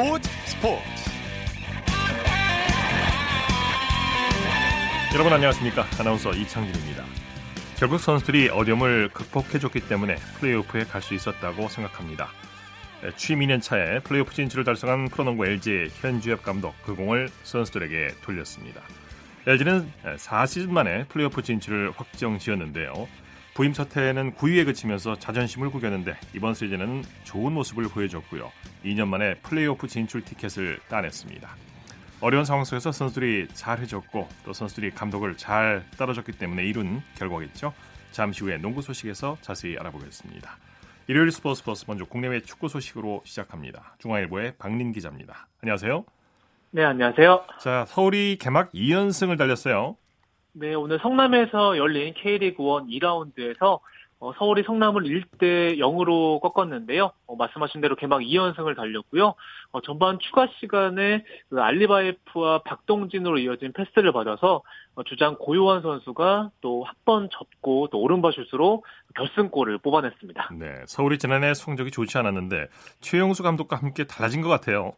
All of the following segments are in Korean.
스포츠. 스포츠 여러분 안녕하십니까? 아나운서 이창진입니다. 결국 선수들이 어려움을 극복해줬기 때문에 플레이오프에 갈 수 있었다고 생각합니다. 취임 2년 차에 플레이오프 진출을 달성한 프로농구 LG 현주엽 감독 그 공을 선수들에게 돌렸습니다. LG는 4시즌 만에 플레이오프 진출을 확정 지었는데요 부임 사태는 9위에 그치면서 자존심을 구겼는데 이번 시즌은 좋은 모습을 보여줬고요. 2년 만에 플레이오프 진출 티켓을 따냈습니다. 어려운 상황 속에서 선수들이 잘 해줬고 또 선수들이 감독을 잘 따라줬기 때문에 이룬 결과겠죠. 잠시 후에 농구 소식에서 자세히 알아보겠습니다. 일요일 스포츠 플러스 먼저 국내외 축구 소식으로 시작합니다. 중앙일보의 박린 기자입니다. 안녕하세요. 네, 안녕하세요. 자, 서울이 개막 2연승을 달렸어요. 네, 오늘 성남에서 열린 K리그 1 2라운드에서 어, 서울이 성남을 1대 0으로 꺾었는데요. 어, 말씀하신 대로 개막 2연승을 달렸고요. 어, 전반 추가 시간에 그 알리바이프와 박동진으로 이어진 패스를 받아서 어, 주장 고요한 선수가 또 한 번 접고 또 오른발 슛으로 결승골을 뽑아냈습니다. 네, 서울이 지난해 성적이 좋지 않았는데 최용수 감독과 함께 달라진 것 같아요.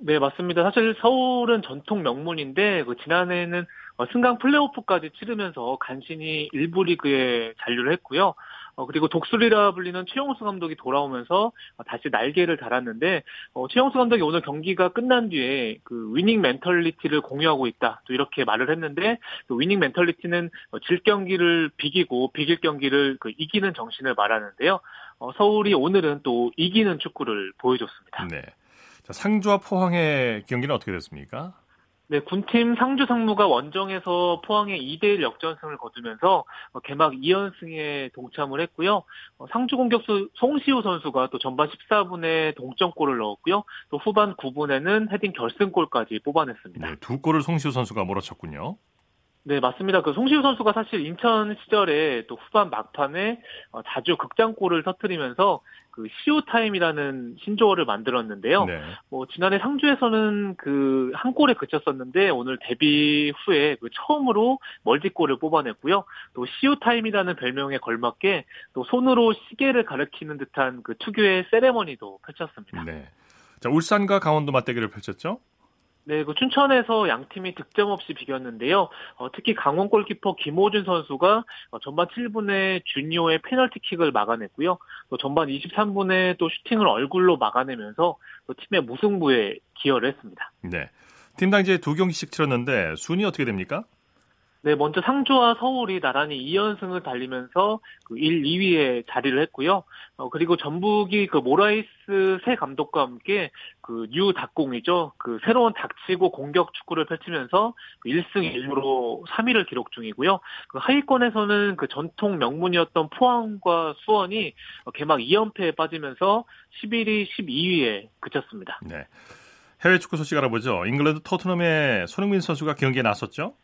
네, 맞습니다. 사실 서울은 전통 명문인데 그 지난해에는 어, 승강 플레이오프까지 치르면서 간신히 일부 리그에 잔류를 했고요. 어, 그리고 독수리라 불리는 최용수 감독이 돌아오면서 어, 다시 날개를 달았는데 어, 최용수 감독이 오늘 경기가 끝난 뒤에 그 위닝 멘털리티를 공유하고 있다. 또 이렇게 말을 했는데 그 위닝 멘털리티는 어, 질 경기를 비기고 비길 경기를 그 이기는 정신을 말하는데요. 어, 서울이 오늘은 또 이기는 축구를 보여줬습니다. 네. 자, 상주와 포항의 경기는 어떻게 됐습니까? 네, 군팀 상주 상무가 원정에서 포항의 2대1 역전승을 거두면서 어, 개막 2연승에 동참을 했고요. 어, 상주 공격수 송시우 선수가 또 전반 14분에 동점골을 넣었고요. 또 후반 9분에는 헤딩 결승골까지 뽑아냈습니다. 네, 두 골을 송시우 선수가 몰아쳤군요. 네, 맞습니다. 그 송시우 선수가 사실 인천 시절에 또 후반 막판에 어, 자주 극장골을 터뜨리면서 그 시우 타임이라는 신조어를 만들었는데요. 네. 뭐 지난해 상주에서는 그 한 골에 그쳤었는데 오늘 데뷔 후에 그 처음으로 멀티골을 뽑아냈고요. 또 시우 타임이라는 별명에 걸맞게 또 손으로 시계를 가리키는 듯한 그 특유의 세레머니도 펼쳤습니다. 네. 자, 울산과 강원도 맞대결을 펼쳤죠? 네, 그 춘천에서 양 팀이 득점 없이 비겼는데요. 어, 특히 강원 골키퍼 김호준 선수가 어, 전반 7분에 주니오의 페널티킥을 막아냈고요. 또 전반 23분에 또 슈팅을 얼굴로 막아내면서 또 팀의 무승부에 기여를 했습니다. 네. 팀당 이제 두 경기씩 치렀는데 순위 어떻게 됩니까? 네, 먼저 상주와 서울이 나란히 2연승을 달리면서 그 1, 2위에 자리를 했고요. 어, 그리고 전북이 그 모라이스 새 감독과 함께 그 new 닭공이죠. 그 새로운 닥치고 공격 축구를 펼치면서 그 1승 1무로 3위를 기록 중이고요. 그 하위권에서는 그 전통 명문이었던 포항과 수원이 개막 2연패에 빠지면서 11위, 12위에 그쳤습니다. 네. 해외 축구 소식 알아보죠. 잉글랜드 토트넘의 손흥민 선수가 경기에 나섰죠?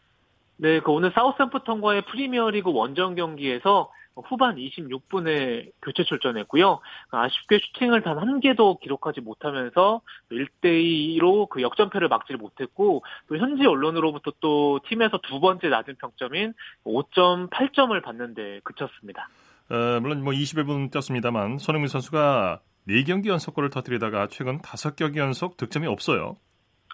네, 그 오늘 사우스햄프턴과의 프리미어리그 원정 경기에서 후반 26분에 교체 출전했고요. 아쉽게 슈팅을 단 한 개도 기록하지 못하면서 1대2로 그 역전패를 막지 못했고 또 현지 언론으로부터 또 팀에서 두 번째 낮은 평점인 5.8점을 받는데 그쳤습니다. 어, 물론 뭐 21분 뛰었습니다만 손흥민 선수가 4경기 연속골을 터뜨리다가 최근 5경기 연속 득점이 없어요.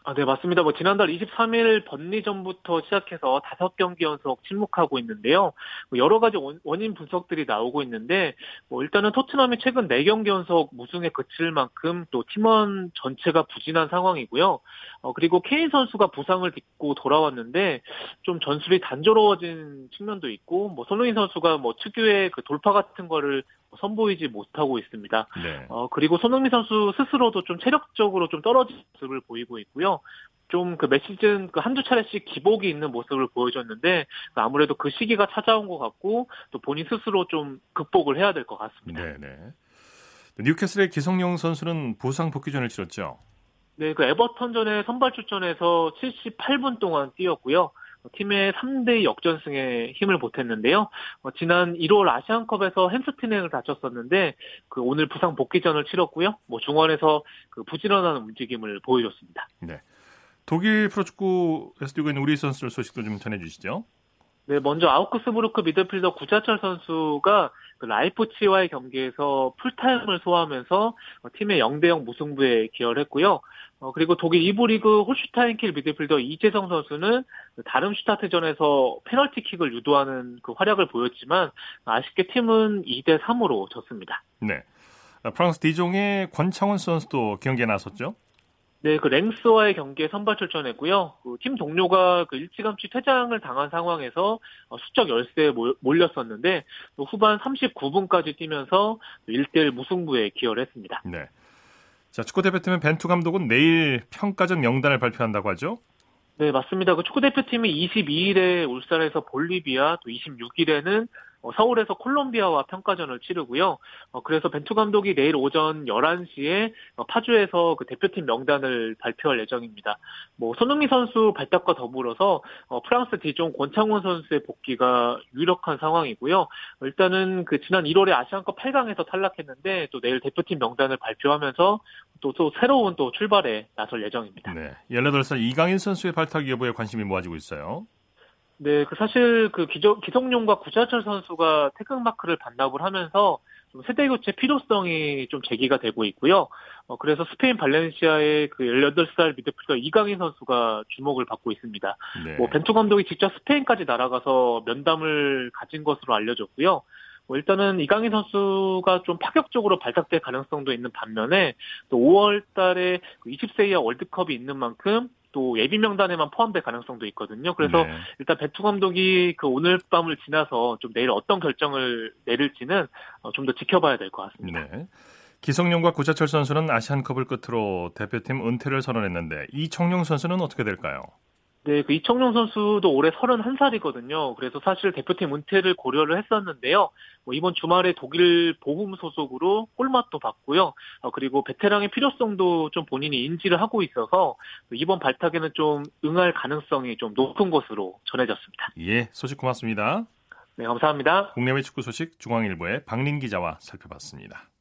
아, 네, 맞습니다. 뭐, 지난달 23일 번리 전부터 시작해서 다섯 경기 연속 침묵하고 있는데요. 뭐 여러 가지 원 인 분석들이 나오고 있는데, 뭐, 일단은 토트넘이 최근 4경기 연속 무승에 그칠 만큼 또 팀원 전체가 부진한 상황이고요. 어, 그리고 케인 선수가 부상을 딛고 돌아왔는데, 좀 전술이 단조로워진 측면도 있고, 뭐, 손흥민 선수가 뭐, 특유의 그 돌파 같은 거를 선보이지 못하고 있습니다. 네. 어, 그리고 손흥민 선수 스스로도 좀 체력적으로 좀 떨어진 모습을 보이고 있고요. 좀그 매 시즌 그 한두 차례씩 기복이 있는 모습을 보여줬는데 그 아무래도 그 시기가 찾아온 것 같고 또 본인 스스로 좀 극복을 해야 될 것 같습니다. 네네. 뉴캐슬의 기성용 선수는 부상 복귀전을 치렀죠. 네, 그 에버턴전에 선발 출전해서 78분 동안 뛰었고요. 팀의 3대 역전승에 힘을 보탰는데요. 어, 지난 1월 아시안컵에서 햄스트링을 다쳤었는데 그 오늘 부상 복귀전을 치렀고요. 뭐 중원에서 그 부지런한 움직임을 보여줬습니다. 네. 독일 프로축구에서 뛰고 있는 우리 선수들 소식도 좀 전해주시죠. 네, 먼저 아우크스부르크 미드필더 구자철 선수가 그 라이프치와의 경기에서 풀타임을 소화하면서 팀의 0대0 무승부에 기여했고요. 어, 그리고 독일 2부 리그 홀슈타인킬 미드필더 이재성 선수는 다름슈타트전에서 페널티킥을 유도하는 그 활약을 보였지만 아쉽게 팀은 2대 3으로 졌습니다. 네. 프랑스 디종의 권창훈 선수도 경기에 나섰죠? 네, 그 랭스와의 경기에 선발 출전했고요. 그 팀 동료가 그 일찌감치 퇴장을 당한 상황에서 어, 수적 열세에 몰렸었는데 후반 39분까지 뛰면서 1대1 무승부에 기여를 했습니다. 네. 자, 축구 대표팀은 벤투 감독은 내일 평가전 명단을 발표한다고 하죠? 네, 맞습니다. 그 축구 대표팀이 22일에 울산에서 볼리비아, 또 26일에는 어, 서울에서 콜롬비아와 평가전을 치르고요. 어, 그래서 벤투 감독이 내일 오전 11시에 어, 파주에서 그 대표팀 명단을 발표할 예정입니다. 뭐 손흥민 선수 발탁과 더불어서 프랑스 디종 권창훈 선수의 복귀가 유력한 상황이고요. 일단은 그 지난 1월에 아시안컵 8강에서 탈락했는데 또 내일 대표팀 명단을 발표하면서 또, 또 새로운 또 출발에 나설 예정입니다. 네. 18살 이강인 선수의 발탁 여부에 관심이 모아지고 있어요. 네, 그 사실 그 기조, 기성용과 구자철 선수가 태극마크를 반납을 하면서 좀 세대 교체 필요성이 좀 제기가 되고 있고요. 어, 그래서 스페인 발렌시아의 그 18살 미드필더 이강인 선수가 주목을 받고 있습니다. 네. 뭐 벤투 감독이 직접 스페인까지 날아가서 면담을 가진 것으로 알려졌고요. 뭐 일단은 이강인 선수가 좀 파격적으로 발탁될 가능성도 있는 반면에 또 5월 달에 20세 그 이하 월드컵이 있는 만큼 또 예비 명단에만 포함될 가능성도 있거든요. 그래서 네. 일단 배투 감독이 그 오늘 밤을 지나서 좀 내일 어떤 결정을 내릴지는 어, 좀더 지켜봐야 될 것 같습니다. 네. 기성용과 구자철 선수는 아시안컵을 끝으로 대표팀 은퇴를 선언했는데 이청용 선수는 어떻게 될까요? 네, 그 이청용 선수도 올해 31살이거든요. 그래서 사실 대표팀 은퇴를 고려를 했었는데요. 뭐 이번 주말에 독일 보훔 소속으로 골맛도 받고요. 어, 그리고 베테랑의 필요성도 좀 본인이 인지를 하고 있어서 이번 발탁에는 좀 응할 가능성이 좀 높은 것으로 전해졌습니다. 예, 소식 고맙습니다. 네, 감사합니다. 국내외 축구 소식 중앙일보의 박린 기자와 살펴봤습니다.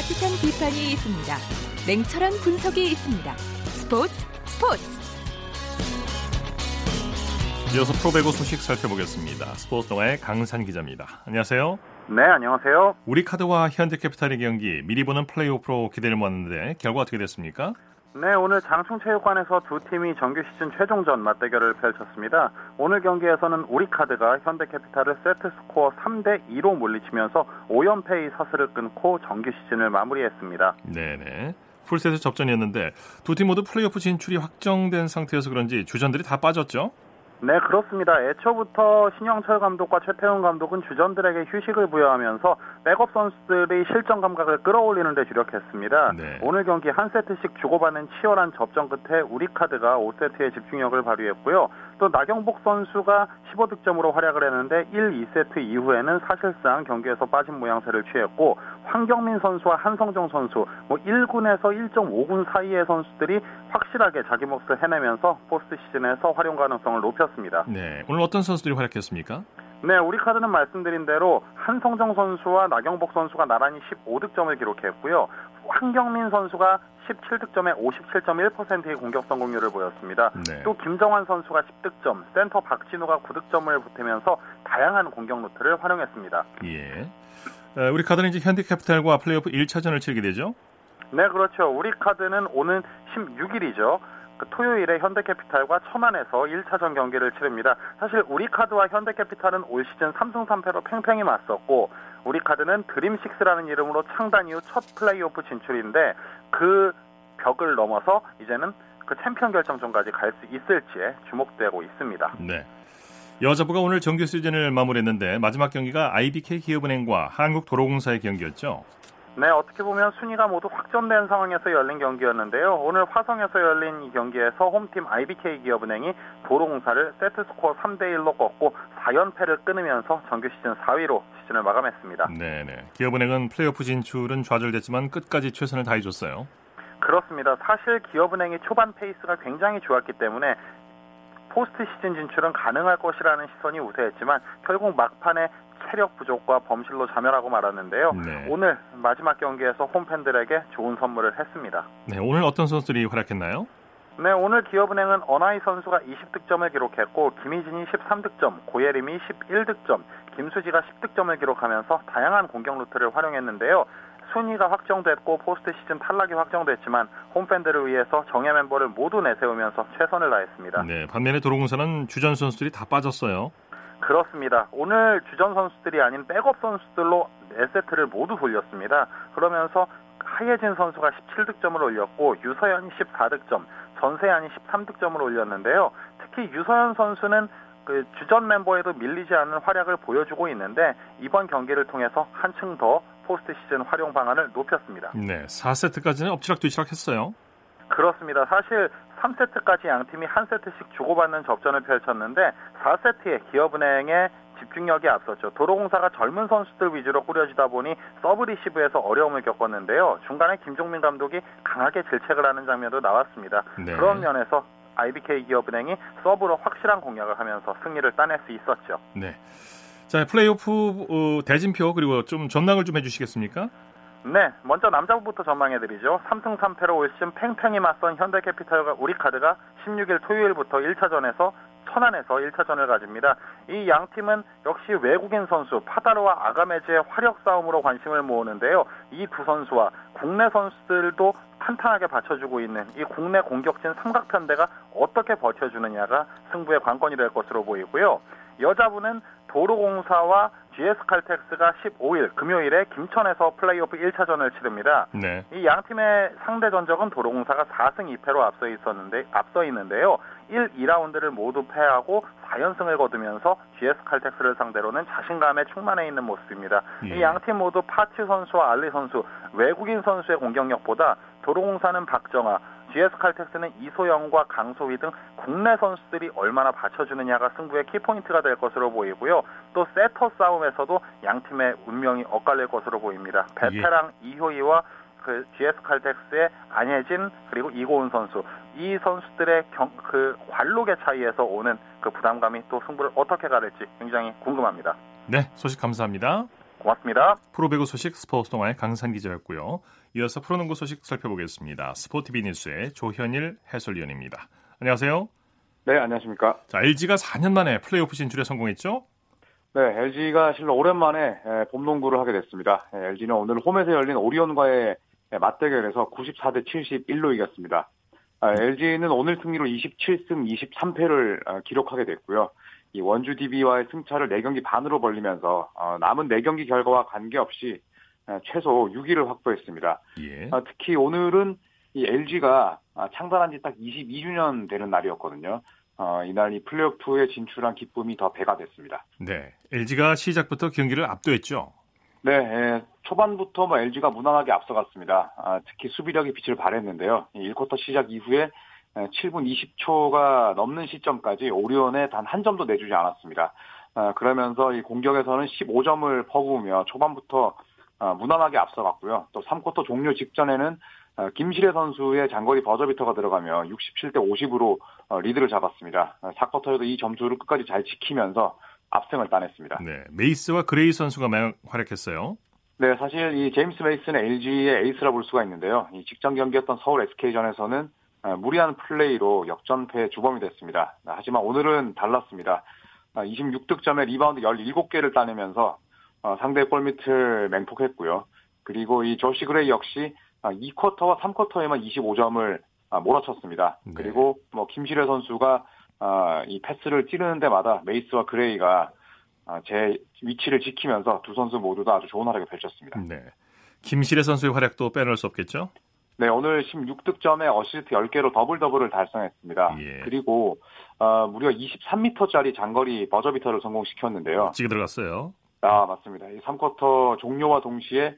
따뜻한 비판이 있습니다. 냉철한 분석이 있습니다. 스포츠 스포츠. 이어서 프로배구 소식 살펴보겠습니다. 스포츠 동아의 강산 기자입니다. 안녕하세요. 네, 안녕하세요. 우리 카드와 현대캐피탈의 경기 미리 보는 플레이오프로 기대를 모았는데 결과 어떻게 됐습니까? 네, 오늘 장충체육관에서 두 팀이 정규 시즌 최종전 맞대결을 펼쳤습니다. 오늘 경기에서는 우리카드가 현대캐피탈을 세트 스코어 3대 2로 물리치면서 5연패의 사슬을 끊고 정규 시즌을 마무리했습니다. 네 네. 풀세트 접전이었는데 두 팀 모두 플레이오프 진출이 확정된 상태여서 그런지 주전들이 다 빠졌죠? 네, 그렇습니다. 애초부터 신영철 감독과 최태훈 감독은 주전들에게 휴식을 부여하면서 백업 선수들의 실전 감각을 끌어올리는 데 주력했습니다. 네. 오늘 경기 한 세트씩 주고받는 치열한 접전 끝에 우리 카드가 5세트의 집중력을 발휘했고요. 또 나경복 선수가 15득점으로 활약을 했는데 1, 2세트 이후에는 사실상 경기에서 빠진 모양새를 취했고 황경민 선수와 한성정 선수 뭐 1군에서 1.5군 사이의 선수들이 확실하게 자기 몫을 해내면서 포스트 시즌에서 활용 가능성을 높였습니다. 네, 오늘 어떤 선수들이 활약했습니까? 네, 우리 카드는 말씀드린 대로 한성정 선수와 나경복 선수가 나란히 15득점을 기록했고요. 황경민 선수가 17득점에 57.1%의 공격 성공률을 보였습니다. 네. 또 김정환 선수가 10득점, 센터 박진우가 9득점을 보태면서 다양한 공격 루트를 활용했습니다. 예. 우리 카드는 이제 현대캐피탈과 플레이오프 1차전을 치르게 되죠? 네, 그렇죠. 우리 카드는 오는 16일이죠. 그 토요일에 현대캐피탈과 천안에서 1차전 경기를 치릅니다. 사실 우리 카드와 현대캐피탈은 올 시즌 3승 3패로 팽팽히 맞섰고 우리 카드는 드림식스라는 이름으로 창단 이후 첫 플레이오프 진출인데 그 벽을 넘어서 이제는 그 챔피언 결정전까지 갈 수 있을지에 주목되고 있습니다. 네. 여자부가 오늘 정규 시즌을 마무리했는데 마지막 경기가 IBK 기업은행과 한국도로공사의 경기였죠. 네, 어떻게 보면 순위가 모두 확정된 상황에서 열린 경기였는데요. 오늘 화성에서 열린 이 경기에서 홈팀 IBK 기업은행이 도로공사를 세트스코어 3대 1로 꺾고 4연패를 끊으면서 정규 시즌 4위로 시즌을 마감했습니다. 네, 네. 기업은행은 플레이오프 진출은 좌절됐지만 끝까지 최선을 다해줬어요. 그렇습니다. 사실 기업은행이 초반 페이스가 굉장히 좋았기 때문에 포스트 시즌 진출은 가능할 것이라는 시선이 우세했지만 결국 막판에 체력 부족과 범실로 자멸하고 말았는데요. 네. 오늘 마지막 경기에서 홈팬들에게 좋은 선물을 했습니다. 네, 오늘 어떤 선수들이 활약했나요? 네, 오늘 기업은행은 어나이 선수가 20득점을 기록했고 김희진이 13득점, 고예림이 11득점, 김수지가 10득점을 기록하면서 다양한 공격 루트를 활용했는데요. 순위가 확정됐고 포스트 시즌 탈락이 확정됐지만 홈팬들을 위해서 정예 멤버를 모두 내세우면서 최선을 다했습니다. 네, 반면에 도로공사는 주전 선수들이 다 빠졌어요. 그렇습니다. 오늘 주전 선수들이 아닌 백업 선수들로 4세트를 모두 돌렸습니다. 그러면서 하예진 선수가 17득점을 올렸고 유서연이 14득점, 전세안이 13득점을 올렸는데요. 특히 유서연 선수는 그 주전 멤버에도 밀리지 않는 활약을 보여주고 있는데 이번 경기를 통해서 한층 더 포스트 시즌 활용 방안을 높였습니다. 네, 4세트까지는 엎치락뒤치락 했어요. 그렇습니다. 사실 3세트까지 양 팀이 한 세트씩 주고받는 접전을 펼쳤는데 4세트에 기업은행의 집중력이 앞섰죠. 도로공사가 젊은 선수들 위주로 꾸려지다 보니 서브 리시브에서 어려움을 겪었는데요. 중간에 김종민 감독이 강하게 질책을 하는 장면도 나왔습니다. 네. 그런 면에서 IBK 기업은행이 서브로 확실한 공략을 하면서 승리를 따낼 수 있었죠. 네. 자, 플레이오프 어, 대진표 그리고 좀 전망을 좀 해주시겠습니까? 네, 먼저 남자부부터 전망해드리죠. 3승 3패로 올 시즌 팽팽히 맞선 현대캐피탈과 우리카드가 16일 토요일부터 1차전에서 천안에서 1차전을 가집니다. 이 양 팀은 역시 외국인 선수 파다로와 아가메즈의 화력 싸움으로 관심을 모으는데요. 이 두 선수와 국내 선수들도 탄탄하게 받쳐주고 있는 이 국내 공격진 삼각편대가 어떻게 버텨주느냐가 승부의 관건이 될 것으로 보이고요. 여자부는 도로공사와 GS칼텍스가 15일 금요일에 김천에서 플레이오프 1차전을 치릅니다. 네. 이 양 팀의 상대 전적은 도로공사가 4승 2패로 앞서 있었는데 앞서 있는데요. 1, 2라운드를 모두 패하고 4연승을 거두면서 GS칼텍스를 상대로는 자신감에 충만해 있는 모습입니다. 예. 이 양 팀 모두 파튜 선수와 알리 선수, 외국인 선수의 공격력보다 도로공사는 박정아, GS 칼텍스는 이소영과 강소희 등 국내 선수들이 얼마나 받쳐주느냐가 승부의 키포인트가 될 것으로 보이고요. 또 세터 싸움에서도 양 팀의 운명이 엇갈릴 것으로 보입니다. 베테랑 예. 이효희와 그 GS 칼텍스의 안혜진 그리고 이고은 선수 이 선수들의 경, 그 관록의 차이에서 오는 그 부담감이 또 승부를 어떻게 가를지 굉장히 궁금합니다. 네, 소식 감사합니다. 고맙습니다. 프로배구 소식 스포츠 동아의 강산 기자였고요. 이어서 프로농구 소식 살펴보겠습니다. 스포티비 뉴스의 조현일 해설위원입니다. 안녕하세요. 네, 안녕하십니까. 자, LG가 4년 만에 플레이오프 진출에 성공했죠? 네, LG가 실로 오랜만에 봄농구를 하게 됐습니다. LG는 오늘 홈에서 열린 오리온과의 맞대결에서 94대 71로 이겼습니다. LG는 오늘 승리로 27승 23패를 기록하게 됐고요. 이 원주 DB와의 승차를 4경기 반으로 벌리면서 어, 남은 4경기 결과와 관계없이 어, 최소 6위를 확보했습니다. 예. 어, 특히 오늘은 이 LG가 창단한 지 딱 22주년 되는 날이었거든요. 어, 이날 이 플레이오프에 진출한 기쁨이 더 배가 됐습니다. 네, LG가 시작부터 경기를 압도했죠. 네, 예, 초반부터 뭐 LG가 무난하게 앞서갔습니다. 아, 특히 수비력이 빛을 발했는데요. 1쿼터 시작 이후에 7분 20초가 넘는 시점까지 오리온에 단 한 점도 내주지 않았습니다. 아, 그러면서 이 공격에서는 15점을 퍼부으며 초반부터 아, 무난하게 앞서갔고요. 또 3쿼터 종료 직전에는 아, 김시래 선수의 장거리 버저비터가 들어가며 67대 50으로 어, 리드를 잡았습니다. 4쿼터에도 이 점수를 끝까지 잘 지키면서 압승을 따냈습니다. 네, 메이스와 그레이 선수가 활약했어요. 네, 사실 이 제임스 메이스는 LG의 에이스라 볼 수가 있는데요. 이 직전 경기였던 서울 SK전에서는 아, 무리한 플레이로 역전패 주범이 됐습니다. 하지만 오늘은 달랐습니다. 26득점에 아, 리바운드 17개를 따내면서 어, 상대 골밑을 맹폭했고요. 그리고 이 조시 그레이 역시 2쿼터와 아, 3쿼터에만 25점을 몰아쳤습니다. 네. 그리고 뭐 김시래 선수가 이 패스를 찌르는 데마다 메이스와 그레이가 제 위치를 지키면서 두 선수 모두 다 아주 좋은 활약을 펼쳤습니다. 네. 김시래 선수의 활약도 빼놓을 수 없겠죠? 네, 오늘 16득점에 어시스트 10개로 더블 더블을 달성했습니다. 예. 그리고 어, 무려 23m짜리 장거리 버저비터를 성공시켰는데요. 지금 들어갔어요. 아, 맞습니다. 이 3쿼터 종료와 동시에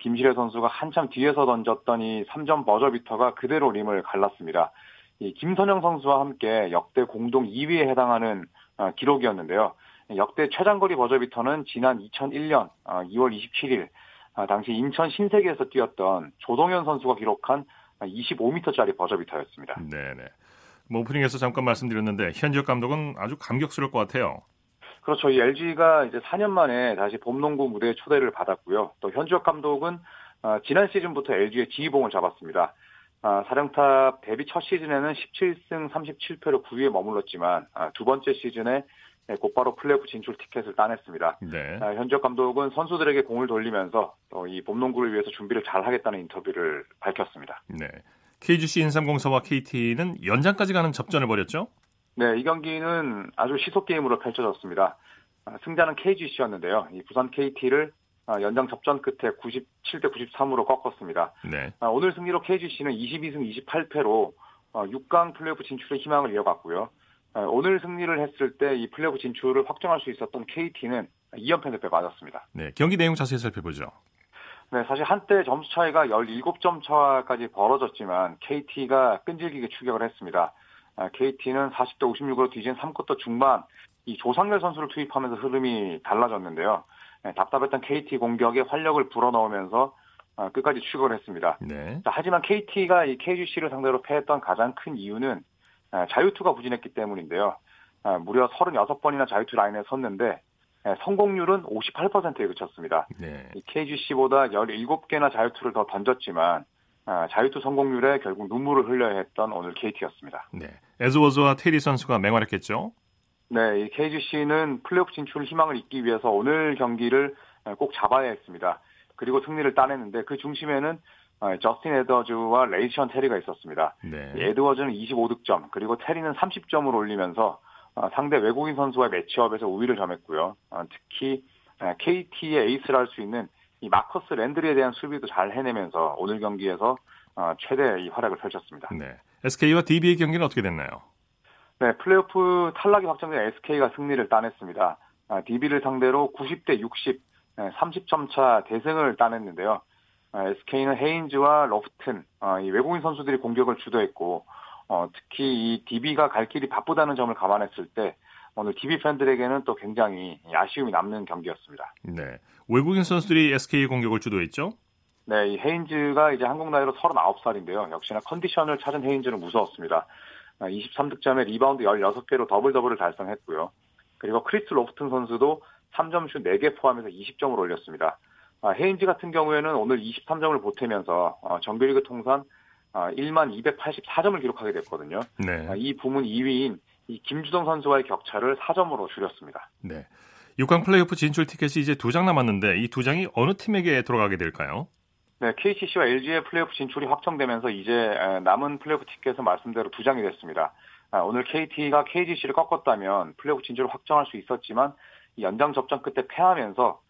김실애 선수가 한참 뒤에서 던졌던 이 3점 버저비터가 그대로 림을 갈랐습니다. 이 김선영 선수와 함께 역대 공동 2위에 해당하는 어, 기록이었는데요. 역대 최장거리 버저비터는 지난 2001년 2월 27일 아, 당시 인천 신세계에서 뛰었던 조동현 선수가 기록한 25m짜리 버저비터였습니다. 네네. 뭐 오프닝에서 잠깐 말씀드렸는데 현지혁 감독은 아주 감격스러울 것 같아요. 그렇죠. 이 LG가 이제 4년 만에 다시 봄농구 무대에 초대를 받았고요. 또 현주혁 감독은 어, 지난 시즌부터 LG의 지휘봉을 잡았습니다. 아, 사령탑 데뷔 첫 시즌에는 17승 37패로 9위에 머물렀지만 아, 두 번째 시즌에 곧바로 플레이오프 진출 티켓을 따냈습니다. 네. 아, 현적 감독은 선수들에게 공을 돌리면서 이 봄농구를 위해서 준비를 잘 하겠다는 인터뷰를 밝혔습니다. 네. KGC 인삼공사와 KT는 연장까지 가는 접전을 벌였죠? 네, 이 경기는 아주 시속 게임으로 펼쳐졌습니다. 아, 승자는 KGC였는데요. 이 부산 KT를 아, 연장 접전 끝에 97대 93으로 꺾었습니다. 네. 아, 오늘 승리로 KGC는 22승 28패로 6강 어, 플레이오프 진출의 희망을 이어갔고요. 아, 오늘 승리를 했을 때 이 플레이오프 진출을 확정할 수 있었던 KT는 2연패 늪에 맞았습니다. 네, 경기 내용 자세히 살펴보죠. 네, 사실 한때 점수 차이가 17점 차까지 벌어졌지만 KT가 끈질기게 추격을 했습니다. KT는 40대 56으로 뒤진 3쿼터 중반 이 조상렬 선수를 투입하면서 흐름이 달라졌는데요. 네, 답답했던 KT 공격에 활력을 불어넣으면서 어, 끝까지 추격을 했습니다. 네. 자, 하지만 KT가 이 KGC를 상대로 패했던 가장 큰 이유는 아, 자유투가 부진했기 때문인데요. 아, 무려 36번이나 자유투 라인에 섰는데 예, 성공률은 58%에 그쳤습니다. 네. KGC보다 17개나 자유투를 더 던졌지만 아, 자유투 성공률에 결국 눈물을 흘려야 했던 오늘 KT였습니다. 네. 에드워즈와 테리 선수가 맹활약했죠? 네, 이 KGC는 플레이오프 진출 희망을 잇기 위해서 오늘 경기를 꼭 잡아야 했습니다. 그리고 승리를 따냈는데 그 중심에는 어, 저스틴 에드워즈와 레이션 테리가 있었습니다. 네. 에드워즈는 25득점, 그리고 테리는 30점을 올리면서 어, 상대 외국인 선수와의 매치업에서 우위를 점했고요. 어, 특히 KT의 에이스를 할 수 있는 이 마커스 랜드리에 대한 수비도 잘 해내면서 오늘 경기에서 최대 이 활약을 펼쳤습니다. 네. SK와 DB의 경기는 어떻게 됐나요? 네, 플레이오프 탈락이 확정된 SK가 승리를 따냈습니다. 아, DB를 상대로 90대 60, 30점 차 대승을 따냈는데요. 아, SK는 헤인즈와 러프튼, 아, 이 외국인 선수들이 공격을 주도했고, 어, 특히 이 DB가 갈 길이 바쁘다는 점을 감안했을 때, 오늘 DB 팬들에게는 또 굉장히 아쉬움이 남는 경기였습니다. 네. 외국인 선수들이 SK 공격을 주도했죠? 네, 이 헤인즈가 이제 한국 나이로 39살인데요. 역시나 컨디션을 찾은 헤인즈는 무서웠습니다. 23득점에 리바운드 16개로 더블 더블을 달성했고요. 그리고 크리스 로프튼 선수도 3점슛 4개 포함해서 20점을 올렸습니다. 아, 헤인즈 같은 경우에는 오늘 23점을 보태면서 어, 정규리그 통산 1만 아, 284점을 기록하게 됐거든요. 네. 아, 이 부문 2위인 이 김주동 선수와의 격차를 4점으로 줄였습니다. 네. 6강 플레이오프 진출 티켓이 이제 두 장 남았는데 이 두 장이 어느 팀에게 들어가게 될까요? 네, KCC와 LG의 플레이오프 진출이 확정되면서 이제 남은 플레이오프 티켓은 말씀대로 두 장이 됐습니다. 아, 오늘 KT가 KGC를 꺾었다면 플레이오프 진출을 확정할 수 있었지만 연장 접전 끝에 패하면서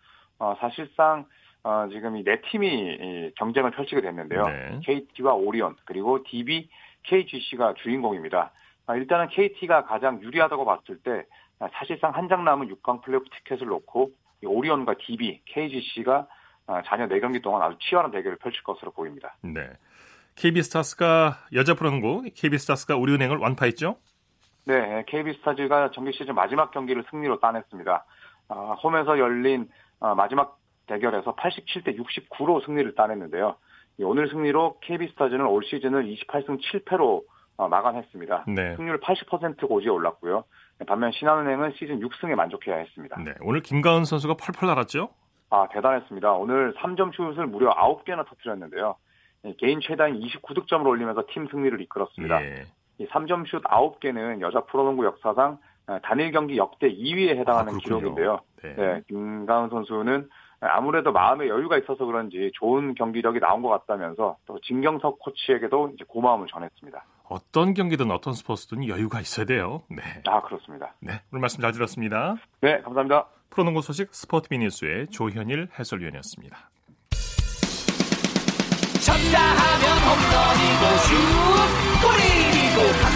어, 사실상 어, 지금 이 네 팀이 경쟁을 펼치게 됐는데요. 네. KT와 오리온 그리고 DB, KGC가 주인공입니다. 아, 일단은 KT가 가장 유리하다고 봤을 때 사실상 한 장 남은 6강 플레이오프 티켓을 놓고 오리온과 DB, KGC가 아, 자녀 4경기 동안 아주 치열한 대결을 펼칠 것으로 보입니다. 네. KB스타스가 여자 프로농구 KB스타스가 우리은행을 완파했죠? 네, KB스타즈가 정규 시즌 마지막 경기를 승리로 따냈습니다. 아, 홈에서 열린 아, 마지막 대결에서 87대 69로 승리를 따냈는데요. 오늘 승리로 KB스타즈는 올 시즌을 28승 7패로 어, 마감했습니다. 네. 승률 80% 고지에 올랐고요. 반면 신한은행은 시즌 6승에 만족해야 했습니다. 네, 오늘 김가은 선수가 펄펄 날았죠? 아, 대단했습니다. 오늘 3점 슛을 무려 9개나 터뜨렸는데요. 개인 최다인 29득점을 올리면서 팀 승리를 이끌었습니다. 예. 이 3점 슛 9개는 여자 프로농구 역사상 단일 경기 역대 2위에 해당하는 아, 기록인데요. 네. 네, 김가은 선수는 아무래도 마음의 여유가 있어서 그런지 좋은 경기력이 나온 것 같다면서 또 진경석 코치에게도 고마움을 전했습니다. 어떤 경기든 어떤 스포츠든 여유가 있어야 돼요. 네. 아, 그렇습니다. 네. 오늘 말씀 잘 들었습니다. 네, 감사합니다. 프로농구 소식 스포츠비 뉴스의 조현일 해설위원이었습니다. 쳤다 하면 홈런이고 슛 골이고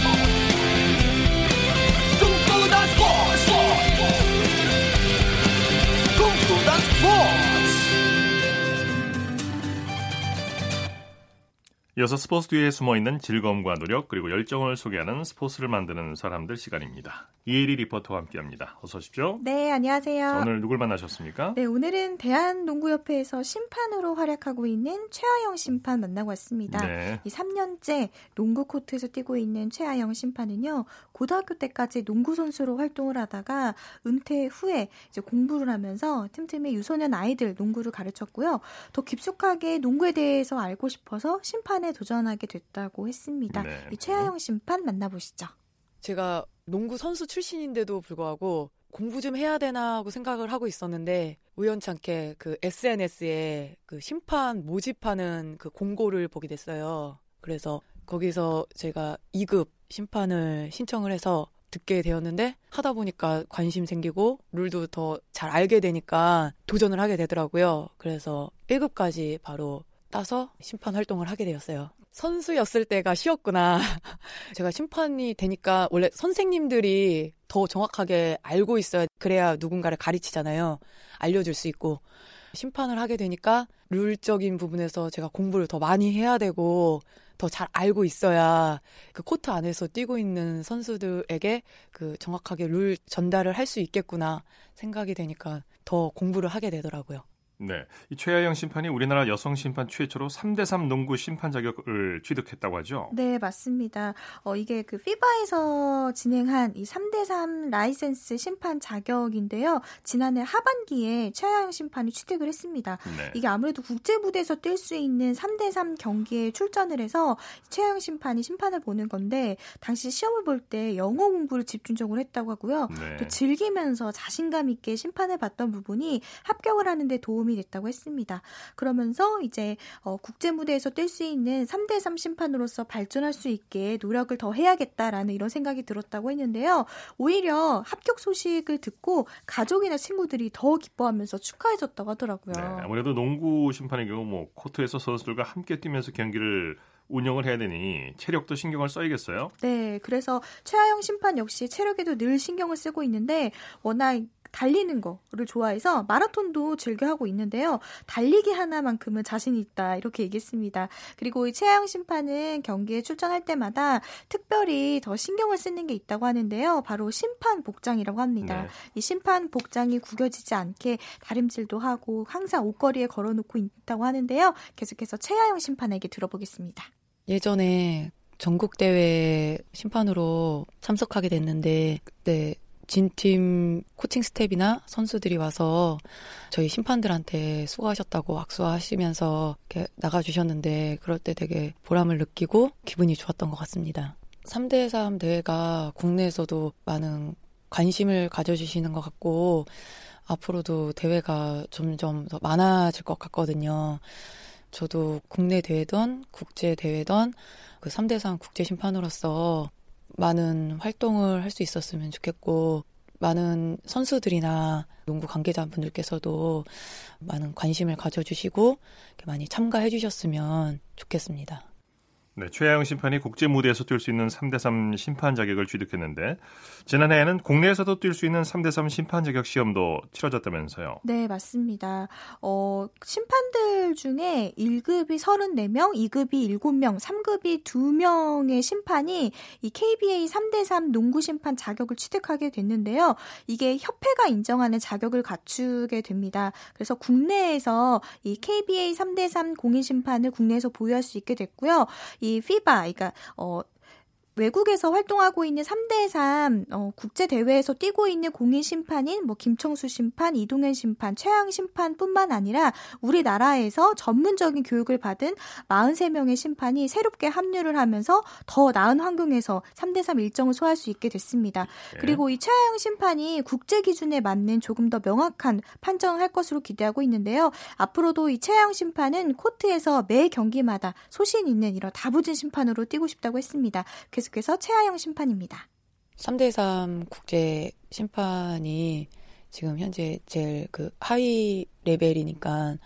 이어서 스포츠 뒤에 숨어 있는 즐거움과 노력 그리고 열정을 소개하는 스포츠를 만드는 사람들 시간입니다. 이혜리 리포터와 함께합니다. 어서 오십시오. 네, 안녕하세요. 자, 오늘 누굴 만나셨습니까? 네, 오늘은 대한농구협회에서 심판으로 활약하고 있는 최하영 심판 만나고 왔습니다. 네. 이 3년째 농구 코트에서 뛰고 있는 최하영 심판은요, 고등학교 때까지 농구 선수로 활동을 하다가 은퇴 후에 이제 공부를 하면서 틈틈이 유소년 아이들 농구를 가르쳤고요. 더 깊숙하게 농구에 대해서 알고 싶어서 심판 에 도전하게 됐다고 했습니다. 네. 이 최하영 심판 만나보시죠. 제가 농구 선수 출신인데도 불구하고 공부 좀 해야 되나 하고 생각을 하고 있었는데 우연찮게 그 SNS에 그 심판 모집하는 그 공고를 보게 됐어요. 그래서 거기서 제가 2급 심판을 신청을 해서 듣게 되었는데 하다 보니까 관심 생기고 룰도 더 잘 알게 되니까 도전을 하게 되더라고요. 그래서 1급까지 바로 따서 심판 활동을 하게 되었어요. 선수였을 때가 쉬웠구나. 제가 심판이 되니까 원래 선생님들이 더 정확하게 알고 있어야 그래야 누군가를 가르치잖아요. 알려줄 수 있고. 심판을 하게 되니까 룰적인 부분에서 제가 공부를 더 많이 해야 되고 더 잘 알고 있어야 그 코트 안에서 뛰고 있는 선수들에게 그 정확하게 룰 전달을 할 수 있겠구나 생각이 되니까 더 공부를 하게 되더라고요. 네. 이 최하영 심판이 우리나라 여성 심판 최초로 3대3 농구 심판 자격을 취득했다고 하죠? 네, 맞습니다. 어, 이게 그 FIBA에서 진행한 이 3대3 라이센스 심판 자격인데요. 지난해 하반기에 최하영 심판이 취득을 했습니다. 네. 이게 아무래도 국제무대에서 뛸 수 있는 3대3 경기에 출전을 해서 최하영 심판이 심판을 보는 건데 당시 시험을 볼 때 영어 공부를 집중적으로 했다고 하고요. 네. 또 즐기면서 자신감 있게 심판을 봤던 부분이 합격을 하는데 도움이 도움이 됐다고 했습니다. 그러면서 이제 어, 국제 무대에서 뛸 수 있는 3대3 심판으로서 발전할 수 있게 노력을 더 해야겠다라는 이런 생각이 들었다고 했는데요. 오히려 합격 소식을 듣고 가족이나 친구들이 더 기뻐하면서 축하해줬다고 하더라고요. 네, 아무래도 농구 심판의 경우 뭐 코트에서 선수들과 함께 뛰면서 경기를 운영을 해야 되니 체력도 신경을 써야겠어요. 네, 그래서 최하영 심판 역시 체력에도 늘 신경을 쓰고 있는데 워낙 달리는 거를 좋아해서 마라톤도 즐겨 하고 있는데요. 달리기 하나만큼은 자신 있다 이렇게 얘기했습니다. 그리고 이 최하영 심판은 경기에 출전할 때마다 특별히 더 신경을 쓰는 게 있다고 하는데요. 바로 심판 복장이라고 합니다. 네. 이 심판 복장이 구겨지지 않게 다림질도 하고 항상 옷걸이에 걸어놓고 있다고 하는데요. 계속해서 최하영 심판에게 들어보겠습니다. 예전에 전국 대회 심판으로 참석하게 됐는데 그때 진팀 코칭 스텝이나 선수들이 와서 저희 심판들한테 수고하셨다고 악수하시면서 이렇게 나가주셨는데 그럴 때 되게 보람을 느끼고 기분이 좋았던 것 같습니다. 3대 3 대회가 국내에서도 많은 관심을 가져주시는 것 같고 앞으로도 대회가 점점 더 많아질 것 같거든요. 저도 국내 대회든 국제 대회든 그 3대3 국제 심판으로서 많은 활동을 할 수 있었으면 좋겠고 많은 선수들이나 농구 관계자분들께서도 많은 관심을 가져주시고 많이 참가해 주셨으면 좋겠습니다. 네, 최하영 심판이 국제 무대에서 뛸 수 있는 3대3 심판 자격을 취득했는데 지난해에는 국내에서도 뛸 수 있는 3대3 심판 자격 시험도 치러졌다면서요. 네, 맞습니다. 어, 심판들 중에 1급이 34명, 2급이 7명, 3급이 2명의 심판이 이 KBA 3대3 농구 심판 자격을 취득하게 됐는데요. 이게 협회가 인정하는 자격을 갖추게 됩니다. 그래서 국내에서 이 KBA 3대3 공인 심판을 국내에서 보유할 수 있게 됐고요. 이 FIBA, 그러니까 어 외국에서 활동하고 있는 3대3 어, 국제 대회에서 뛰고 있는 공인 심판인 뭐 김청수 심판, 이동현 심판, 최양 심판뿐만 아니라 우리나라에서 전문적인 교육을 받은 43명의 심판이 새롭게 합류를 하면서 더 나은 환경에서 3대3 일정을 소화할 수 있게 됐습니다. 네. 그리고 이 최양 심판이 국제 기준에 맞는 조금 더 명확한 판정을 할 것으로 기대하고 있는데요. 앞으로도 이 최양 심판은 코트에서 매 경기마다 소신 있는 이런 다부진 심판으로 뛰고 싶다고 했습니다. 계속해서 최하영 심판입니다. 3대3 국제 심판이 지금 현재 제일 그 하위 레벨이니까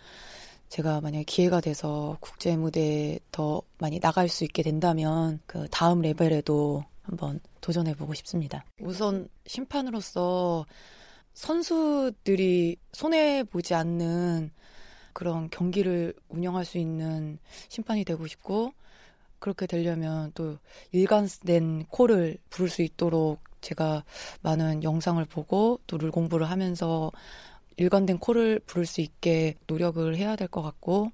제가 만약에 기회가 돼서 국제 무대에 더 많이 나갈 수 있게 된다면 그 다음 레벨에도 한번 도전해 보고 싶습니다. 우선 심판으로서 선수들이 손해 보지 않는 그런 경기를 운영할 수 있는 심판이 되고 싶고 그렇게 되려면 또 일관된 콜을 부를 수 있도록 제가 많은 영상을 보고 또 룰 공부를 하면서 일관된 콜을 부를 수 있게 노력을 해야 될 것 같고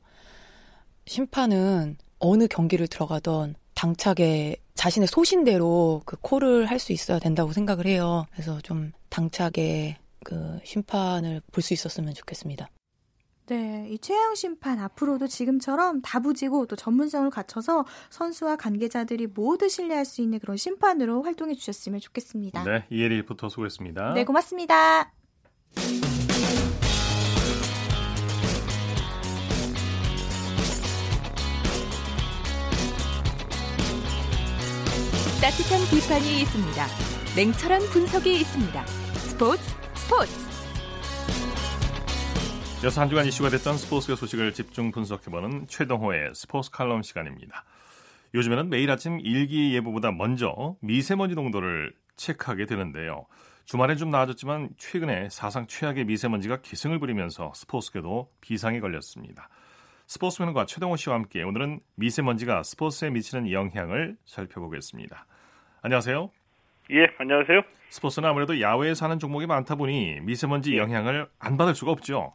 심판은 어느 경기를 들어가던 당차게 자신의 소신대로 그 콜을 할 수 있어야 된다고 생각을 해요. 그래서 좀 당차게 그 심판을 볼 수 있었으면 좋겠습니다. 네, 이 최양 심판 앞으로도 지금처럼 다부지고 또 전문성을 갖춰서 선수와 관계자들이 모두 신뢰할 수 있는 그런 심판으로 활동해 주셨으면 좋겠습니다. 네, 이혜리 리포터 수고했습니다. 네, 고맙습니다. 따뜻한 비판이 있습니다. 냉철한 분석이 있습니다. 스포츠 스포츠 여섯 한 주간 이슈가 됐던 스포츠의 소식을 집중 분석해보는 최동호의 스포츠 칼럼 시간입니다. 요즘에는 매일 아침 일기예보보다 먼저 미세먼지 농도를 체크하게 되는데요. 주말엔 좀 나아졌지만 최근에 사상 최악의 미세먼지가 기승을 부리면서 스포츠계도 비상이 걸렸습니다. 스포츠맨과 최동호 씨와 함께 오늘은 미세먼지가 스포츠에 미치는 영향을 살펴보겠습니다. 안녕하세요. 예, 안녕하세요. 스포츠는 아무래도 야외에서 하는 종목이 많다 보니 미세먼지 예. 영향을 안 받을 수가 없죠.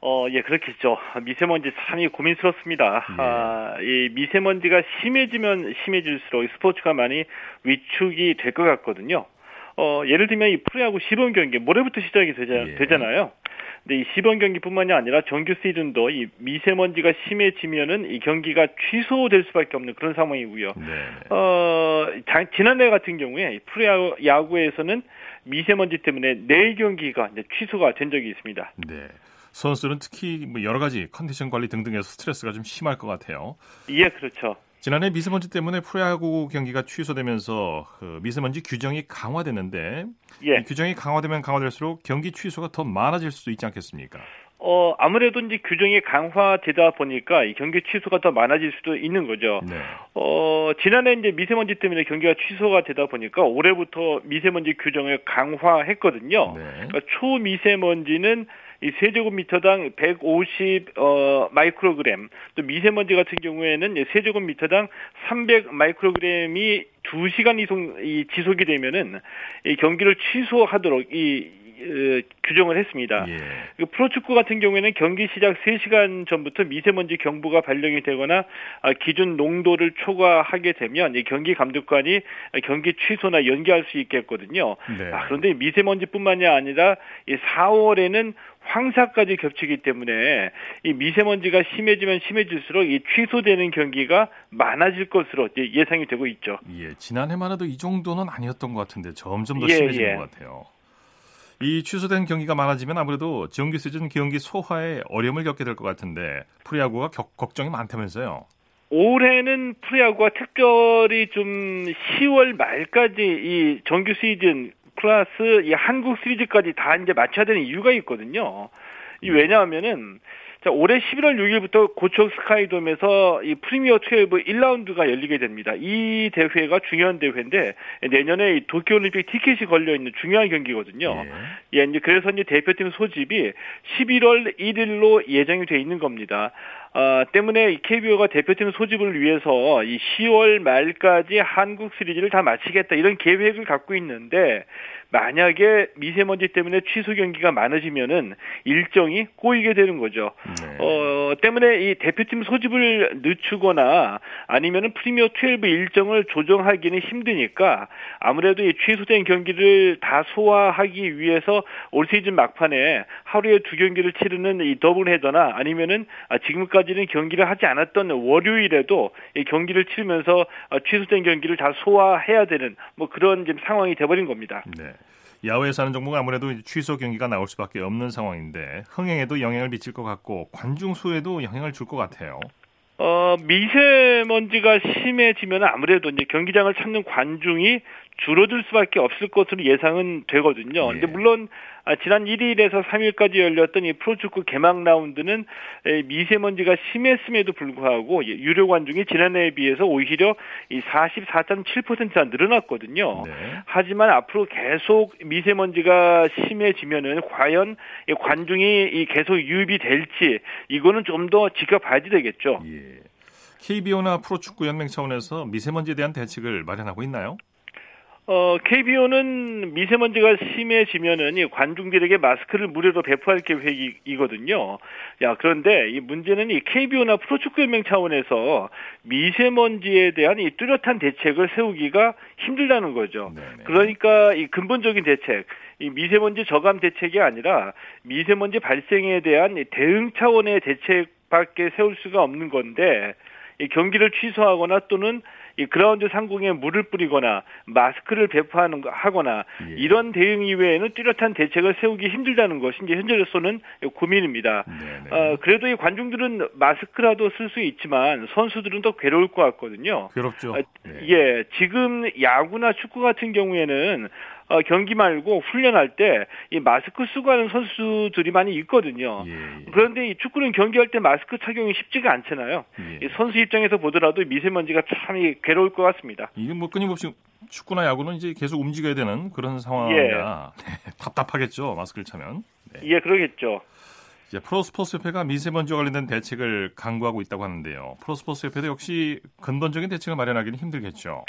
어, 예, 그렇겠죠. 미세먼지 참이 고민스럽습니다. 예. 아, 이 미세먼지가 심해지면 심해질수록 스포츠가 많이 위축이 될 것 같거든요. 어, 예를 들면 이 프로야구 시범 경기 모레부터 시작이 되자, 예. 되잖아요. 근데 이 시범 경기뿐만이 아니라 정규 시즌도 이 미세먼지가 심해지면은 이 경기가 취소될 수밖에 없는 그런 상황이고요. 네. 어, 지난해 같은 경우에 프로야구에서는 미세먼지 때문에 네 경기가 취소가 된 적이 있습니다. 네. 선수들은 특히 뭐 여러 가지 컨디션 관리 등등에서 스트레스가 좀 심할 것 같아요. 예, 그렇죠. 지난해 미세먼지 때문에 프로야구 경기가 취소되면서 그 미세먼지 규정이 강화되는데 예. 규정이 강화되면 강화될수록 경기 취소가 더 많아질 수도 있지 않겠습니까? 어 아무래도 이제 규정이 강화되다 보니까 이 경기 취소가 더 많아질 수도 있는 거죠. 네. 어 지난해 이제 미세먼지 때문에 경기가 취소가 되다 보니까 올해부터 미세먼지 규정을 강화했거든요. 네. 그러니까 초미세먼지는 이 세제곱미터당 150 어, 마이크로그램, 또 미세먼지 같은 경우에는 세제곱미터당 300 마이크로그램이 2시간 이상 이 지속이 되면은 이 경기를 취소하도록 이 어, 규정을 했습니다. 예. 그 프로축구 같은 경우에는 경기 시작 3시간 전부터 미세먼지 경보가 발령이 되거나 아, 기준 농도를 초과하게 되면 경기 감독관이 경기 취소나 연기할 수 있겠거든요. 네. 아, 그런데 미세먼지뿐만이 아니라 4월에는 황사까지 겹치기 때문에 이 미세먼지가 심해지면 심해질수록 이 취소되는 경기가 많아질 것으로 예상이 되고 있죠. 예, 지난해만 해도 이 정도는 아니었던 것 같은데 점점 더 예, 심해지는 예. 것 같아요. 이 취소된 경기가 많아지면 아무래도 정규 시즌 경기 소화에 어려움을 겪게 될 것 같은데 프리야구가 격, 걱정이 많다면서요. 올해는 프리야구가 특별히 좀 10월 말까지 이 정규 시즌 플러스 이 한국 시리즈까지 다 이제 맞춰야 되는 이유가 있거든요. 이 왜냐하면은 자, 올해 11월 6일부터 고척 스카이돔에서 이 프리미어 12 1라운드가 열리게 됩니다. 이 대회가 중요한 대회인데 내년에 이 도쿄올림픽 티켓이 걸려 있는 중요한 경기거든요. 예. 예, 이제 그래서 이제 대표팀 소집이 11월 1일로 예정이 돼 있는 겁니다. 어, 때문에 이 KBO가 대표팀 소집을 위해서 이 10월 말까지 한국 시리즈를 다 마치겠다. 이런 계획을 갖고 있는데 만약에 미세먼지 때문에 취소 경기가 많아지면은 일정이 꼬이게 되는 거죠. 네. 어, 때문에 이 대표팀 소집을 늦추거나 아니면은 프리미어 12 일정을 조정하기는 힘드니까 아무래도 이 취소된 경기를 다 소화하기 위해서 올 시즌 막판에 하루에 두 경기를 치르는 이 더블 헤더나 아니면은 아, 지금까지는 경기를 하지 않았던 월요일에도 이 경기를 치르면서 아, 취소된 경기를 다 소화해야 되는 뭐 그런 지금 상황이 돼버린 겁니다. 네. 야외에서 하는 종목은 아무래도 취소 경기가 나올 수밖에 없는 상황인데 흥행에도 영향을 미칠 것 같고 관중 수에도 영향을 줄 것 같아요. 어, 미세먼지가 심해지면 아무래도 이제 경기장을 찾는 관중이 줄어들 수밖에 없을 것으로 예상은 되거든요. 예. 근데 물론 아, 지난 1일에서 3일까지 열렸던 이 프로축구 개막 라운드는 미세먼지가 심했음에도 불구하고 유료 관중이 지난해에 비해서 오히려 이 44.7%가 늘어났거든요. 네. 하지만 앞으로 계속 미세먼지가 심해지면은 과연 관중이 계속 유입이 될지 이거는 좀 더 지켜봐야 되겠죠. 예. KBO나 프로축구 연맹 차원에서 미세먼지에 대한 대책을 마련하고 있나요? 어, KBO는 미세먼지가 심해지면은 이 관중들에게 마스크를 무료로 배포할 계획이거든요. 야, 그런데 이 문제는 이 KBO나 프로축구연맹 차원에서 미세먼지에 대한 이 뚜렷한 대책을 세우기가 힘들다는 거죠. 네네. 그러니까 이 근본적인 대책, 이 미세먼지 저감 대책이 아니라 미세먼지 발생에 대한 대응 차원의 대책밖에 세울 수가 없는 건데 이 경기를 취소하거나 또는 이 그라운드 상공에 물을 뿌리거나 마스크를 배포하는 하거나 예. 이런 대응 이외에는 뚜렷한 대책을 세우기 힘들다는 것이 이제 현재로서는 고민입니다. 어, 그래도 이 관중들은 마스크라도 쓸 수 있지만 선수들은 더 괴로울 것 같거든요. 괴롭죠. 어, 네. 예, 지금 야구나 축구 같은 경우에는 어, 경기 말고 훈련할 때 이 마스크 쓰고 하는 선수들이 많이 있거든요. 예, 예. 그런데 이 축구는 경기할 때 마스크 착용이 쉽지가 않잖아요. 예. 선수 입장에서 보더라도 미세먼지가 참 괴로울 것 같습니다. 이게 뭐 끊임없이 축구나 야구는 이제 계속 움직여야 되는 그런 상황이라 네, 답답하겠죠. 마스크를 차면. 네. 예, 그러겠죠. 이제 프로스포츠협회가 미세먼지와 관련된 대책을 강구하고 있다고 하는데요. 프로스포츠협회도 역시 근본적인 대책을 마련하기는 힘들겠죠.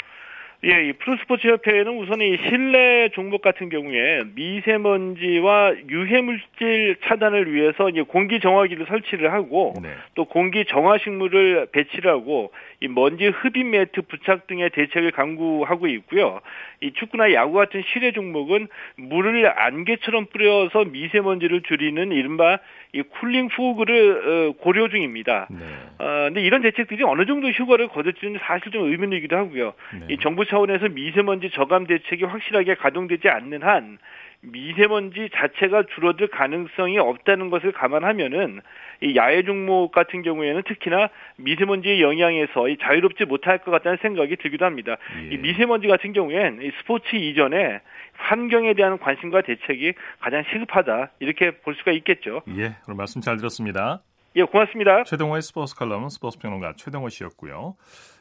예, 이 프로스포츠 협회는 우선 이 실내 종목 같은 경우에 미세먼지와 유해물질 차단을 위해서 이제 공기 정화기를 설치를 하고 네. 또 공기 정화식물을 배치를 하고 이 먼지 흡입 매트 부착 등의 대책을 강구하고 있고요. 이 축구나 야구 같은 실내 종목은 물을 안개처럼 뿌려서 미세먼지를 줄이는 이른바 이 쿨링 후그를 어, 고려 중입니다. 네. 어, 근데 이런 대책들이 어느 정도 효과를 거둘지는 사실 좀 의문이기도 하고요. 네. 이 정부 차원에서 미세먼지 저감 대책이 확실하게 가동되지 않는 한 미세먼지 자체가 줄어들 가능성이 없다는 것을 감안하면은 이 야외 종목 같은 경우에는 특히나 미세먼지의 영향에서 이 자유롭지 못할 것 같다는 생각이 들기도 합니다. 예. 이 미세먼지 같은 경우엔 이 스포츠 이전에 환경에 대한 관심과 대책이 가장 시급하다 이렇게 볼 수가 있겠죠. 예, 그럼 말씀 잘 들었습니다. 예, 고맙습니다. 최동호의 스포츠 칼럼 스포츠 평론가 최동호 씨였고요.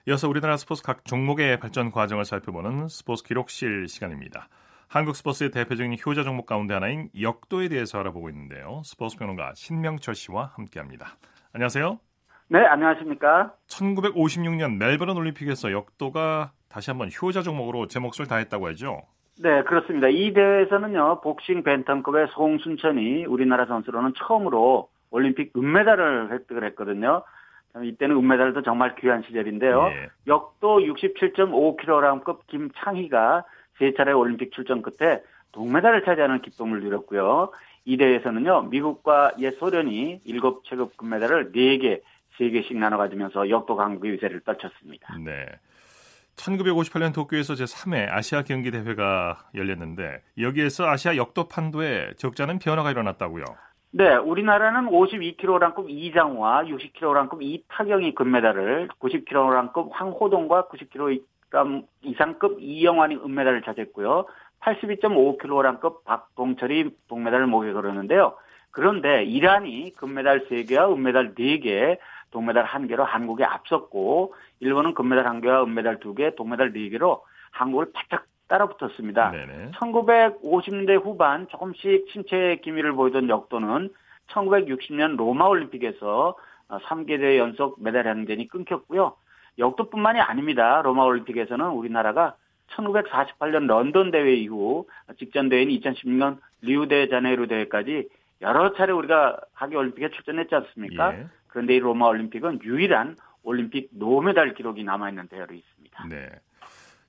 이어서 우리나라 스포츠 각 종목의 발전 과정을 살펴보는 스포츠 기록실 시간입니다. 한국 스포츠의 대표적인 효자 종목 가운데 하나인 역도에 대해서 알아보고 있는데요. 스포츠 평론가 신명철 씨와 함께합니다. 안녕하세요. 네, 안녕하십니까. 1956년 멜버른 올림픽에서 역도가 다시 한번 효자 종목으로 제 몫을 다했다고 하죠. 네, 그렇습니다. 이 대회에서는요, 복싱 벤턴급의 송순천이 우리나라 선수로는 처음으로 올림픽 은메달을 획득을 했거든요. 이때는 은메달도 정말 귀한 시절인데요. 예. 역도 67.5kg급 김창희가 세 차례 올림픽 출전 끝에 동메달을 차지하는 기쁨을 누렸고요. 이 대회에서는요, 미국과 옛 소련이 7체급 금메달을 4개, 3개씩 나눠 가지면서 역도 강국의 위세를 떨쳤습니다. 네. 1958년 도쿄에서 제3회 아시아 경기 대회가 열렸는데 여기에서 아시아 역도 판도에 적잖은 변화가 일어났다고요. 네, 우리나라는 52kg급 이장우와 60kg급 이타경이 금메달을, 90kg급 황호동과 90kg 이상급 이영환이 은메달을 차지했고요. 82.5kg급 박동철이 동메달을 목에 걸었는데요. 그런데 이란이 금메달 3개와 은메달 4개, 동메달 1개로 한국에 앞섰고 일본은 금메달 1개와 은메달 2개, 동메달 4개로 한국을 바짝 따라붙었습니다. 네네. 1950년대 후반 조금씩 침체 기미를 보이던 역도는 1960년 로마 올림픽에서 3개 대 연속 메달 행진이 끊겼고요. 역도뿐만이 아닙니다. 로마 올림픽에서는 우리나라가 1948년 런던 대회 이후 직전 대회인 2016년 리우데자네이루 대회까지 여러 차례 우리가 하계 올림픽에 출전했지 않습니까? 예. 그런데 이 로마 올림픽은 유일한 올림픽 노메달 기록이 남아 있는 대회로 있습니다. 네.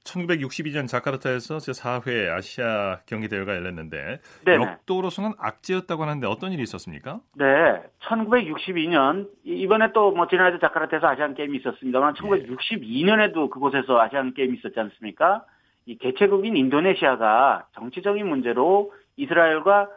1962년 자카르타에서 제4회 아시아 경기 대회가 열렸는데 네네. 역도로서는 악재였다고 하는데 어떤 일이 있었습니까? 네, 1962년 이번에 또 뭐 지난해 자카르타에서 아시안 게임이 있었습니다만 1962년에도 그곳에서 아시안 게임이 있었지 않습니까? 이 개최국인 인도네시아가 정치적인 문제로 이스라엘과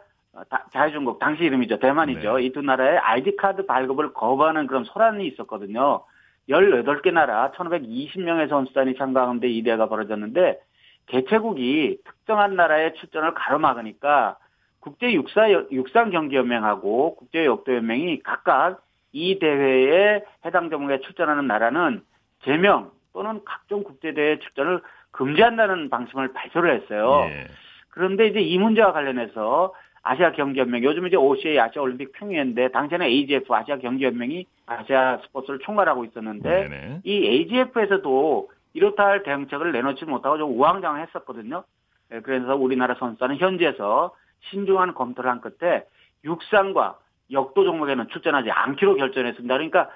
자유중국 당시 이름이죠 대만이죠 네. 이두 나라의 아이디 카드 발급을 거부하는 그런 소란이 있었거든요. 18개 나라 1520명의 선수단이 참가하는데 이 대회가 벌어졌는데 개최국이 특정한 나라의 출전을 가로막으니까 국제 육사 육상 경기 연맹하고 국제 역도 연맹이 각각 이 대회에 해당 종목에 출전하는 나라는 제명 또는 각종 국제 대회 출전을 금지한다는 방침을 발표를 했어요. 예. 그런데 이제 이 문제와 관련해서 아시아 경기연맹 요즘 이제 OCA 아시아 올림픽 평의회인데 당시에는 AGF 아시아 경기연맹이 아시아 스포츠를 총괄하고 있었는데 네네. 이 AGF에서도 이렇다 할 대응책을 내놓지 못하고 좀 우왕좌왕했었거든요. 예, 그래서 우리나라 선수단은 현지에서 신중한 검토를 한 끝에 육상과 역도 종목에는 출전하지 않기로 결정했습니다. 그러니까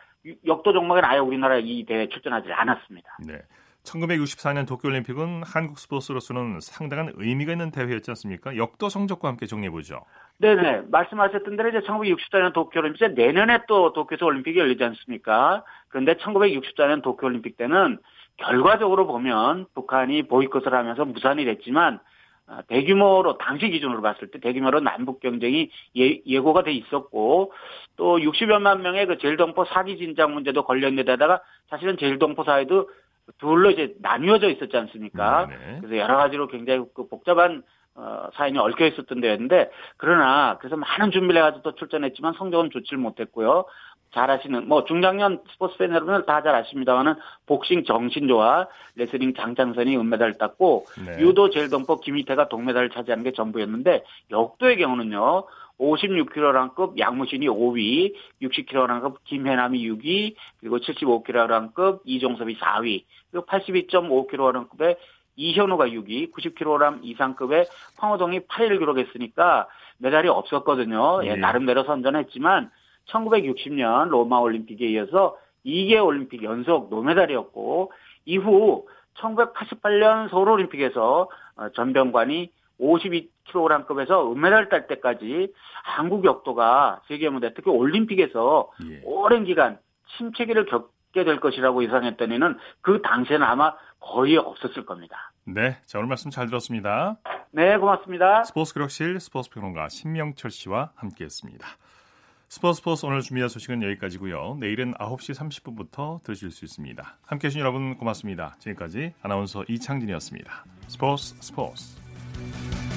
역도 종목에는 아예 우리나라 이 대회에 출전하지 않았습니다. 네. 1964년 도쿄올림픽은 한국 스포츠로서는 상당한 의미가 있는 대회였지 않습니까? 역도 성적과 함께 정리해 보죠. 네네. 말씀하셨던 대로 이제 1964년 도쿄올림픽, 내년에 또 도쿄에서 올림픽이 열리지 않습니까? 그런데 1964년 도쿄올림픽 때는 결과적으로 보면 북한이 보이콧을 하면서 무산이 됐지만 아, 대규모로 당시 기준으로 봤을 때 대규모로 남북 경쟁이 예, 고가돼 있었고 또 60여만 명의 그 제일동포 사기 진작 문제도 걸렸는 데다가 사실은 제일동포 사회도 둘로 이제 나뉘어져 있었지 않습니까? 네네. 그래서 여러 가지로 굉장히 그 복잡한 어, 사연이 얽혀 있었던 데였는데 그러나 그래서 많은 준비를 해가지고 또 출전했지만 성적은 좋지를 못했고요. 잘 아시는 뭐 중장년 스포츠 팬 여러분들 다 잘 아십니다만은 복싱 정신조와 레슬링 장창선이 은메달을 땄고 네. 유도 제일동포 김희태가 동메달을 차지하는 게 전부였는데 역도의 경우는요 56kg급 양무신이 5위, 60kg급 김혜남이 6위, 그리고 75kg급 이종섭이 4위, 그리고 82.5kg급의 이현우가 6위, 90kg 이상급의 황호동이 8위를 기록했으니까 메달이 없었거든요. 예, 네. 나름대로 선전했지만 1960년 로마 올림픽에 이어서 2개 올림픽 연속 노메달이었고 이후 1988년 서울 올림픽에서 어, 전병관이 52kg급에서 은메달 딸 때까지 한국 역도가 세계 무대 특히 올림픽에서 예. 오랜 기간 침체기를 겪게 될 것이라고 예상했던 이는 그 당시에는 아마 거의 없었을 겁니다. 네, 자 오늘 말씀 잘 들었습니다. 네, 고맙습니다. 스포츠 기록실 스포츠 평론가 신명철 씨와 함께했습니다. 스포츠 스포츠 오늘 준비한 소식은 여기까지고요. 내일은 9시 30분부터 들으실 수 있습니다. 함께해 주신 여러분 고맙습니다. 지금까지 아나운서 이창진이었습니다. 스포츠 스포츠 Thank you.